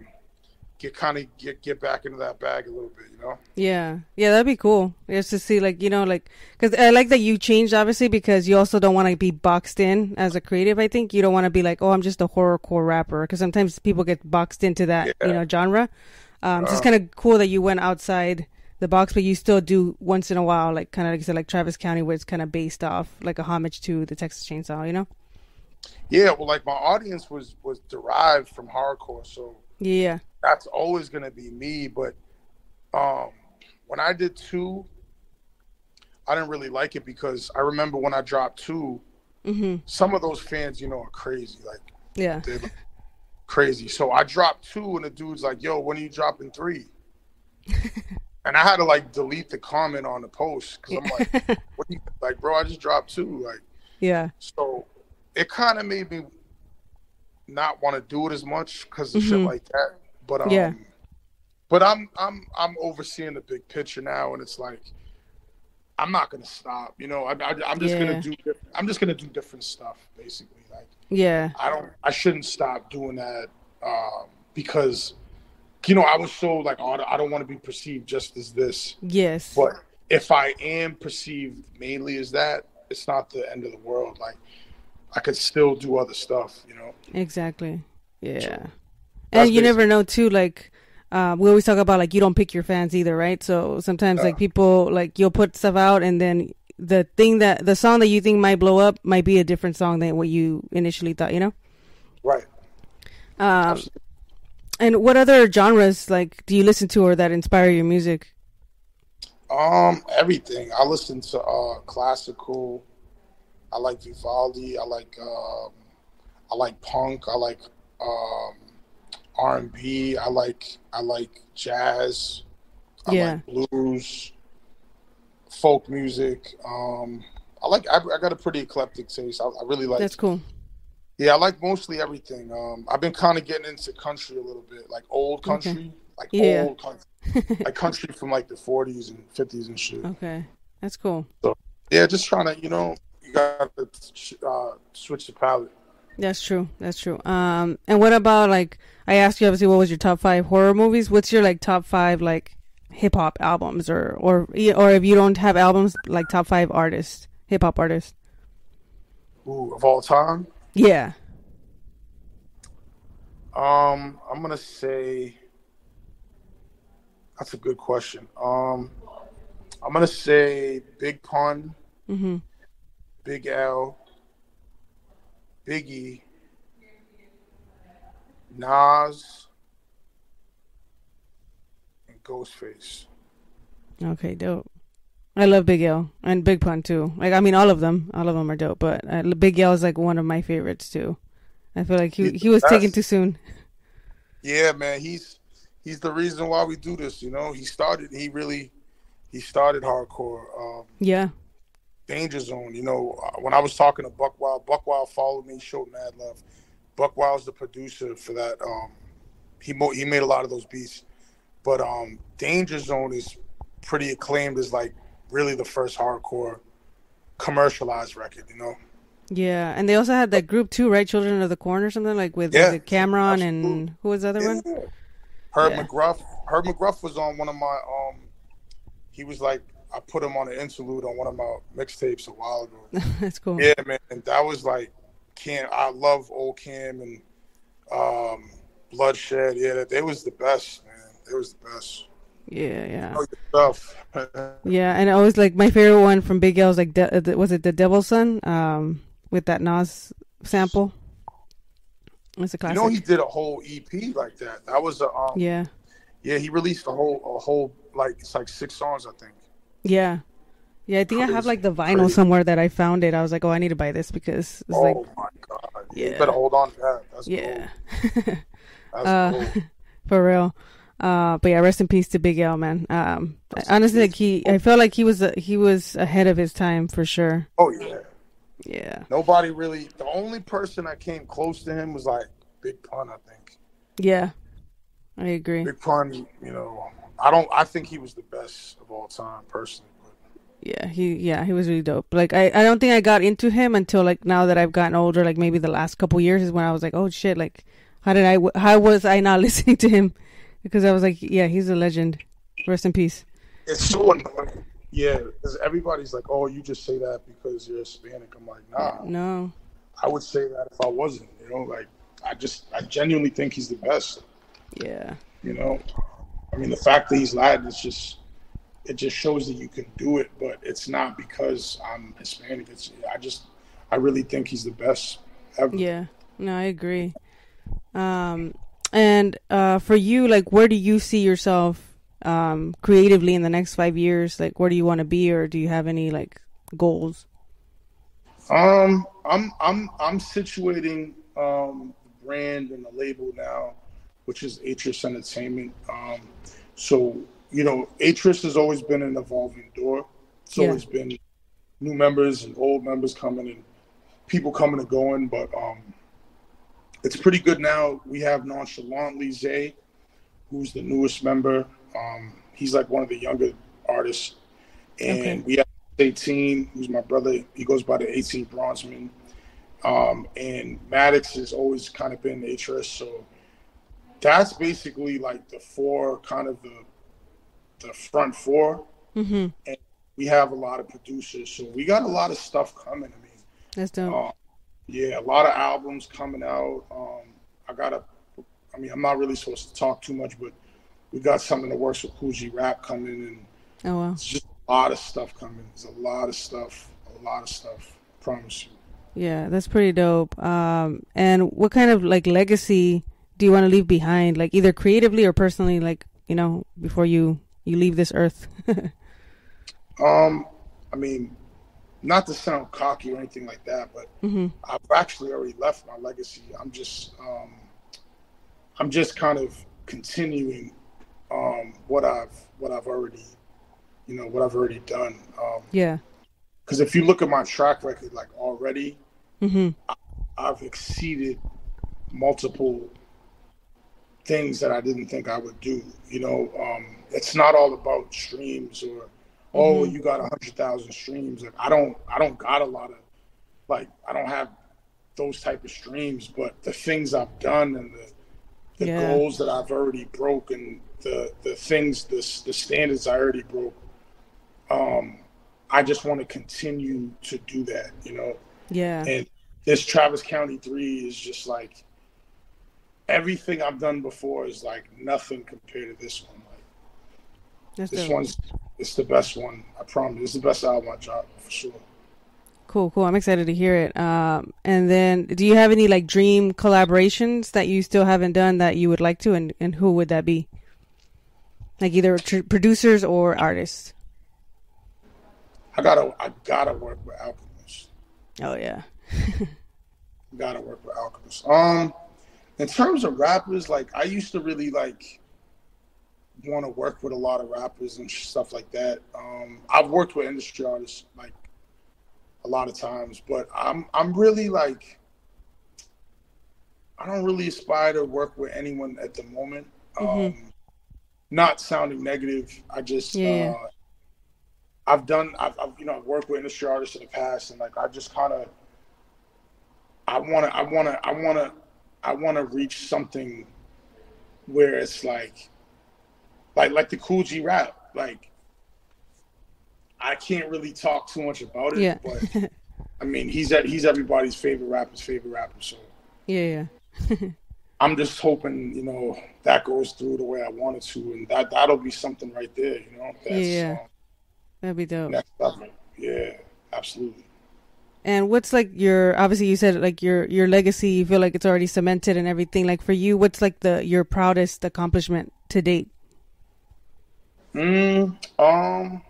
get kind of get get back into that bag a little bit, you know. Yeah, yeah, that'd be cool. Just to see, like, you know, like, because I like that you changed, obviously, because you also don't want to be boxed in as a creative. I think you don't want to be like, oh, I'm just a horrorcore rapper, because sometimes people get boxed into that, you know, genre. Um, so it's kind of cool that you went outside the box, but you still do once in a while, like, kind of like you said, like Travis County, where it's kind of based off like a homage to the Texas Chainsaw, you know? Yeah, well, like my audience was was derived from horrorcore, so Yeah, that's always gonna be me. But um, when I did two, I didn't really like it because I remember when I dropped two, mm-hmm. some of those fans, you know, are crazy, like yeah, they're like, crazy. So I dropped two, and the dude's like, "Yo, when are you dropping three? and I had to like delete the comment on the post because I'm like, "What? You, like, bro, I just dropped two, like." yeah, So it kind of made me not want to do it as much because of shit Mhm. like that. But um, Yeah. but I'm I'm I'm overseeing the big picture now, and it's like I'm not gonna stop. You know, I, I, I'm just Yeah. gonna do I'm just gonna do different stuff basically. Like yeah, I don't I shouldn't stop doing that um, because you know I was so like oh, I don't want to be perceived just as this. yes, But if I am perceived mainly as that, it's not the end of the world. Like I could still do other stuff, you know. Exactly. Yeah. That's and you never know too, like uh, we always talk about like you don't pick your fans either, right? So sometimes like people like you'll put stuff out and then the thing that the song that you think might blow up might be a different song than what you initially thought, you know? Right. Um and what other genres like do you listen to or that inspire your music? Um, everything. I listen to uh classical. I like Vivaldi. I like um, I like punk. I like um, R and B. I like I like jazz. I Yeah. like blues, folk music. Um, I like. I, I got a pretty eclectic taste. I, I really like. That's cool. Yeah, I like mostly everything. Um, I've been kind of getting into country a little bit, like old Okay. country, like Yeah. old country, like country from like the 40s and 50s and shit. Okay. That's cool. So, Yeah, just trying to, you know, you got to uh, switch the palette. That's true. That's true. Um, and what about like I asked you obviously what was your top five horror movies? What's your like top five like hip hop albums or or or if you don't have albums like top five artists, hip hop artists? Ooh, of all time, Yeah. um, I'm gonna say that's a good question. Um, I'm gonna say Big Pun, Mhm. Big L, Biggie, Nas, and Ghostface. Okay, dope. I love Big L and Big Pun too. Like I mean, all of them, all of them are dope. But uh, Big L is like one of my favorites too. I feel like he he was the taken too soon. Yeah, man, he's he's the reason why we do this. You know, he started. He really he started horrorcore. Um, Yeah. Danger Zone. You know, uh, when I was talking to Buck Wild, Buck Wild followed me, showed mad love. Buck Wild's the producer for that. Um, he mo- he made a lot of those beats, but um, Danger Zone is pretty acclaimed as like really the first horrorcore commercialized record. You know, Yeah, and they also had that group too, right? Children of the Corn or something like with Yeah, Cam'ron absolutely. and who was the other one? Herb Yeah. McGruff. Herb McGruff was on one of my um. He was like I put him on an interlude on one of my mixtapes a while ago. That's cool. Yeah, man, and that was like Cam. I love old Cam and um, Bloodshed. Yeah, that they was the best, man. They was the best. Yeah, yeah, stuff. yeah. And I was like my favorite one from Big L was like De- was it the Devil's Son um with that Nas sample. It's a classic. you know, he did a whole EP like that. That was a um. Yeah, yeah, he released a whole a whole like it's like six songs, I think. Yeah, yeah. I think I have like the vinyl crazy. somewhere that I found it. I was like, oh, I need to buy this because it's oh like my god! Yeah. You better hold on to that. That's yeah. Cool. That's Uh, cool. For real. Uh, but yeah, rest in peace to Big L, man. Um, honestly, like he, I felt like he was uh, he was ahead of his time for sure. Oh yeah. Yeah, Nobody really. The only person that came close to him was like Big Pun. I think yeah, I agree. Big Pun. You know, I don't. I think he was the best of all time, personally. But Yeah, he yeah he was really dope. Like I I don't think I got into him until like now that I've gotten older. Like maybe the last couple years is when I was like, oh shit, like how did I how was I not listening to him? Because I was like, yeah, he's a legend. Rest in peace. it's so annoying. Yeah, because everybody's like, "Oh, you just say that because you're Hispanic." I'm like, nah. No. I would say that if I wasn't. You know, like I just I genuinely think he's the best. Yeah. You know, I mean, the fact that he's Latin is just it just shows that you can do it, but it's not because I'm Hispanic. It's I just I really think he's the best ever. Yeah. No, I agree. Um and uh for you like where do you see yourself um creatively in the next 5 years? Like where do you want to be or do you have any like goals? Um, I'm I'm I'm situating um the brand and the label now, which is Atris Entertainment. Um, so you know, Atris has always been an evolving door. It's Yeah. always been new members and old members coming and people coming and going, but um, it's pretty good now. We have nonchalantly Zay, who's the newest member. Um, he's like one of the younger artists, and Okay. we have 18, who's my brother. He goes by the 18 Bronzeman. Um, and Maddox has always kind of been Atris. So that's basically like the four, kind of the the front four. Mhm. We have a lot of producers, so we got a lot of stuff coming. I mean, That's dope. uh, yeah, a lot of albums coming out. Um, I got a, I mean, I'm not really supposed to talk too much, but we got something that works with Kool G Rap coming, and oh wow. it's just a lot of stuff coming. There's a lot of stuff, a lot of stuff. promise you. Yeah, that's pretty dope. Um, and what kind of like legacy do you want to leave behind, like either creatively or personally, like you know, before you you leave this earth? Um, I mean, not to sound cocky or anything like that, but hmm I've actually already left my legacy. I'm just, um, I'm just kind of continuing um, what I've what I've already, you know, what I've already done. Um, Yeah. Because if you look at my track record, like already, hmm I've exceeded multiple things that I didn't think I would do. You know, um, it's not all about streams or oh, Mhm. you got a hundred thousand streams. Like I don't, I don't got a lot of, like I don't have those type of streams. But the things I've done and the the Yeah. goals that I've already broken, the the things, the the standards I already broke. Um, I just want to continue to do that. You know, Yeah. and this Travis County three is just like everything I've done before is like nothing compared to this one. Like That's this dope. one's it's the best one. I promise. It's the best album I dropped for sure. Cool, cool. I'm excited to hear it. Um, and then, do you have any like dream collaborations that you still haven't done that you would like to, and and who would that be? Like either tr- producers or artists. I gotta I gotta work with Alchemist. Oh yeah. Gotta work with Alchemist. Um, in terms of rappers, like I used to really like want to work with a lot of rappers and stuff like that. Um, I've worked with industry artists like a lot of times, but I'm I'm really like I don't really aspire to work with anyone at the moment. Um, Mhm. not sounding negative, I just Yeah. uh, I've done I've, I've you know I've worked with industry artists in the past, and like I just kind of I want to I want to I want to I want to reach something where it's like like like the Kool G Rap like I can't really talk too much about it Yeah. but I mean he's at he's everybody's favorite rapper's favorite rapper so yeah, yeah. I'm just hoping you know that goes through the way I want it to and that that'll be something right there you know that's Yeah. um, That'd be dope. level yeah absolutely And what's like your obviously you said like your your legacy you feel like it's already cemented and everything like for you what's like the your proudest accomplishment to date? mm, um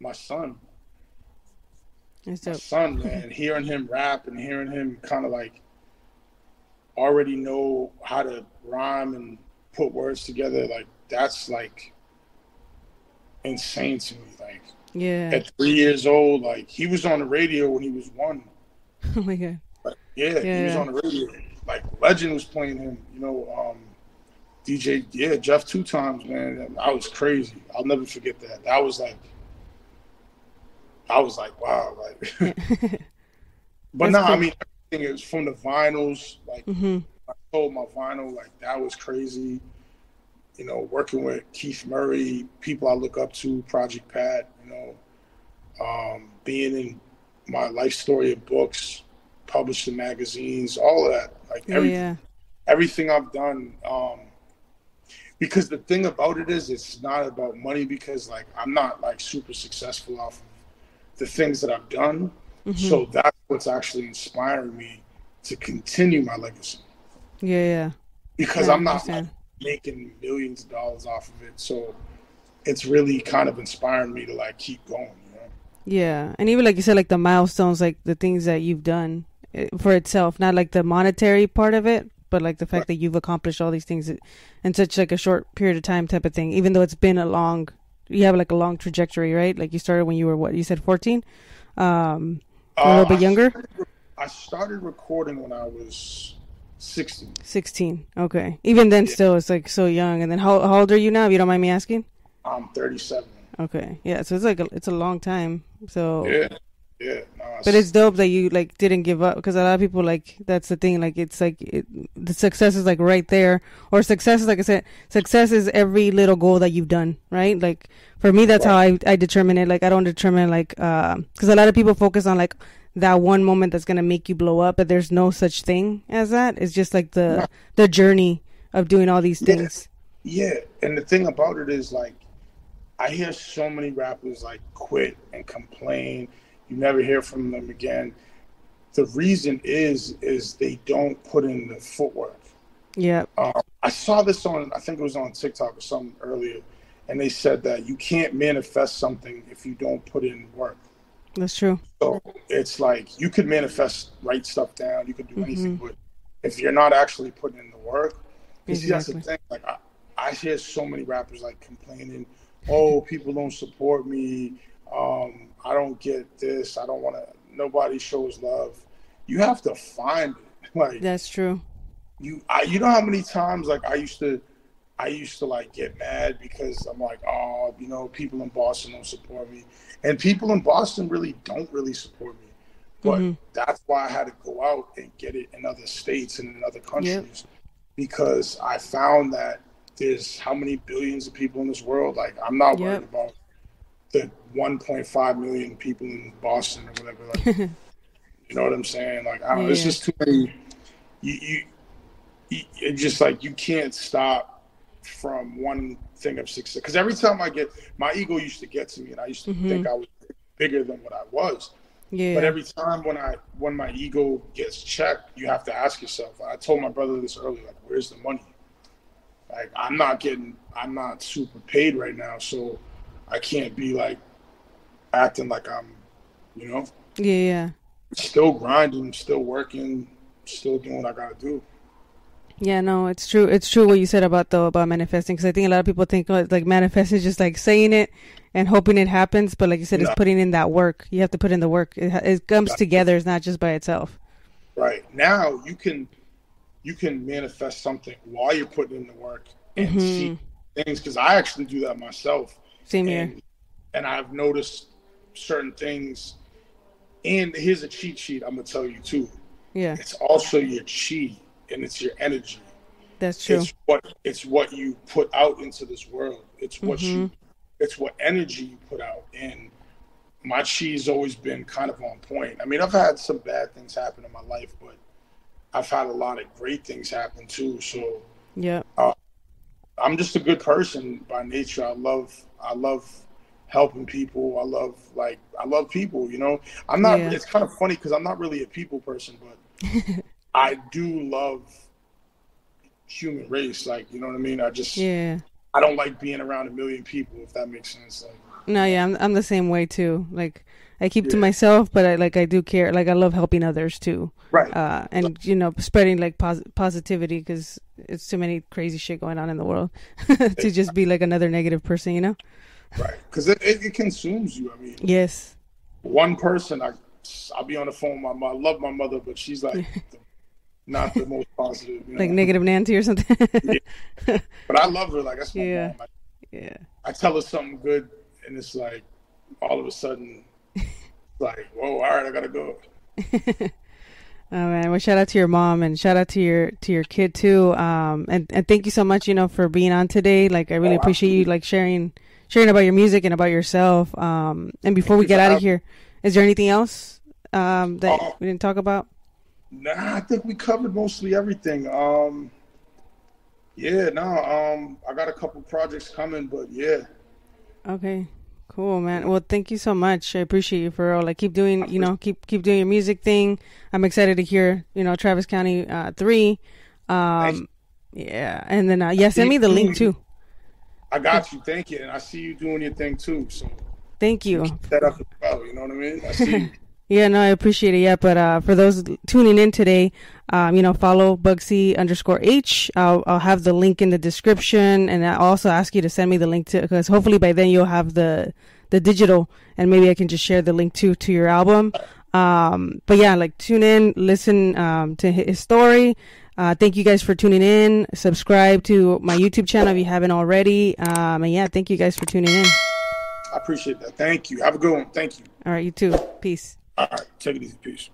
my son That's my dope. son, man, hearing him rap and hearing him kind of like already know how to rhyme and put words together, like that's like insane to me. Like Yeah. at three years old, like he was on the radio when he was one. Oh my god. Like, yeah, he was on the radio. Like Legend was playing him, you know. Um, DJ, yeah, Jeff two times, man. I was crazy. I'll never forget that. That was like, I was like, wow, like. but no, cool. I mean, everything is from the vinyls. Like, mm-hmm. I sold my vinyl. Like that was crazy. You know, working with Keith Murray, people I look up to, Project Pat. Know, um, being in my life story of books, published in magazines, all of that. Like everything, yeah. everything I've done. Um, because the thing about it is, it's not about money. Because like I'm not like super successful off of the things that I've done. Mm-hmm. So that's what's actually inspiring me to continue my legacy. Yeah, yeah. Because yeah, I'm not like, making millions of dollars off of it, so it's really kind of inspiring me to like keep going. You know? Yeah, and even like you said, like the milestones, like the things that you've done eh, for itself, not like the monetary part of it, but like the fact right. that you've accomplished all these things in such like a short period of time, type of thing. Even though it's been a long, you have like a long trajectory, right? Like you started when you were what you said, fourteen, um, a little uh, bit younger. Started, I started recording when I was 16. 16. Okay. Even then, yeah. still, it's like so young. And then, how, how old are you now? If you don't mind me asking. I'm 37. Okay. Yeah. So it's like a, it's a long time. So yeah, yeah. No, it's... But it's dope that you like didn't give up because a lot of people like that's the thing. Like it's like it, the success is like right there, or success is like I said, success is every little goal that you've done. Right. Like for me, that's right. how I I determine it. Like I don't determine like because uh, a lot of people focus on like that one moment that's gonna make you blow up, but there's no such thing as that. It's just like the the journey of doing all these things. Yeah. yeah, and the thing about it is like I hear so many rappers like quit and complain. You never hear from them again. The reason is is they don't put in the footwork. Yeah. Um, I saw this on I think it was on TikTok or something earlier, and they said that you can't manifest something if you don't put in work. That's true. So it's like you could manifest, write stuff down, you could do mm-hmm. anything, but if you're not actually putting in the work, because exactly. that's the thing. Like I, I hear so many rappers like complaining, "Oh, people don't support me. Um, I don't get this. I don't want to. Nobody shows love." You have to find it. Like that's true. You, I, you know how many times like I used to I used to like get mad because I'm like, oh, you know, people in Boston don't support me, and people in Boston really don't really support me. But mm-hmm. that's why I had to go out and get it in other states and in other countries yep. because I found that there's how many billions of people in this world. Like I'm not yep. worried about the 1.5 million people in Boston or whatever. Like, you know what I'm saying? Like I don't. Yeah. It's just too many. You, you, you, it's just like you can't stop from one thing of success. Because every time I get my ego used to get to me, and I used to mm-hmm. think I was bigger than what I was. Yeah. But every time when I when my ego gets checked, you have to ask yourself. I told my brother this earlier. Like, where's the money? Like, I'm not getting. I'm not super paid right now, so I can't be like acting like I'm. You know. Yeah. Yeah. Still grinding, still working, still doing what I gotta do. Yeah, no, it's true. It's true what you said about though about manifesting because I think a lot of people think oh, like manifesting is just like saying it and hoping it happens, but like you said, no. it's putting in that work. You have to put in the work. It, it comes right. together. It's not just by itself. Right now, you can you can manifest something while you're putting in the work and mm-hmm. see things. Because I actually do that myself. Same and, here. And I've noticed certain things. And here's a cheat sheet. I'm gonna tell you too. Yeah. It's also your chi and it's your energy. That's true. It's what it's what you put out into this world. It's what mm-hmm. you it's what energy you put out. And my chi's always been kind of on point. I mean, I've had some bad things happen in my life, but I've had a lot of great things happen too. So yeah, uh, I'm just a good person by nature. I love I love helping people. I love like I love people. You know, I'm not. Yeah. It's kind of funny because I'm not really a people person, but I do love human race. Like, you know what I mean? I just yeah. I don't like being around a million people. If that makes sense. Like, no, yeah, I'm I'm the same way too. Like, I keep yeah. to myself, but I like I do care. Like, I love helping others too. Right. Uh, and you know, spreading like pos- positivity because it's too many crazy shit going on in the world to just be like another negative person. You know. Right. Because it, it, it consumes you. I mean. Yes. One person, I I'll be on the phone my mom. I love my mother, but she's like not the most positive. You know? like negative Nancy or something. yeah. But I love her. Like that's my Yeah. mom. I, yeah. I tell her something good, and it's like all of a sudden, like, whoa, all right, I gotta go. Oh man, well shout out to your mom and shout out to your to your kid too. Um and, and thank you so much, you know, for being on today. Like I really Oh, appreciate you like sharing sharing about your music and about yourself. Um and before we get out of here, is there anything else um that Oh. we didn't talk about? Nah, I think we covered mostly everything. Um, yeah, no, um, I got a couple projects coming, but yeah, Okay. Cool, man. Well, thank you so much. I appreciate you for all. Like, keep doing, you know, keep keep doing your music thing. I'm excited to hear, you know, Travis County uh, three. Um, yeah, and then uh, yeah, send me the link too. I got you. Thank you, and I see you doing your thing too. So Thank you. that up as well. You know what I mean? I see. Yeah, no, I appreciate it. Yeah, but uh, for those tuning in today, um, you know, follow Bugsy underscore H. I'll, I'll have the link in the description, and I also ask you to send me the link to because hopefully by then you'll have the the digital, and maybe I can just share the link to to your album. Um, but yeah, like tune in, listen um, to his story. Uh, thank you guys for tuning in. Subscribe to my YouTube channel if you haven't already. Um, and yeah, thank you guys for tuning in. I appreciate that. Thank you. Have a good one. Thank you. All right, you too. Peace. All right, take it easy. Peace.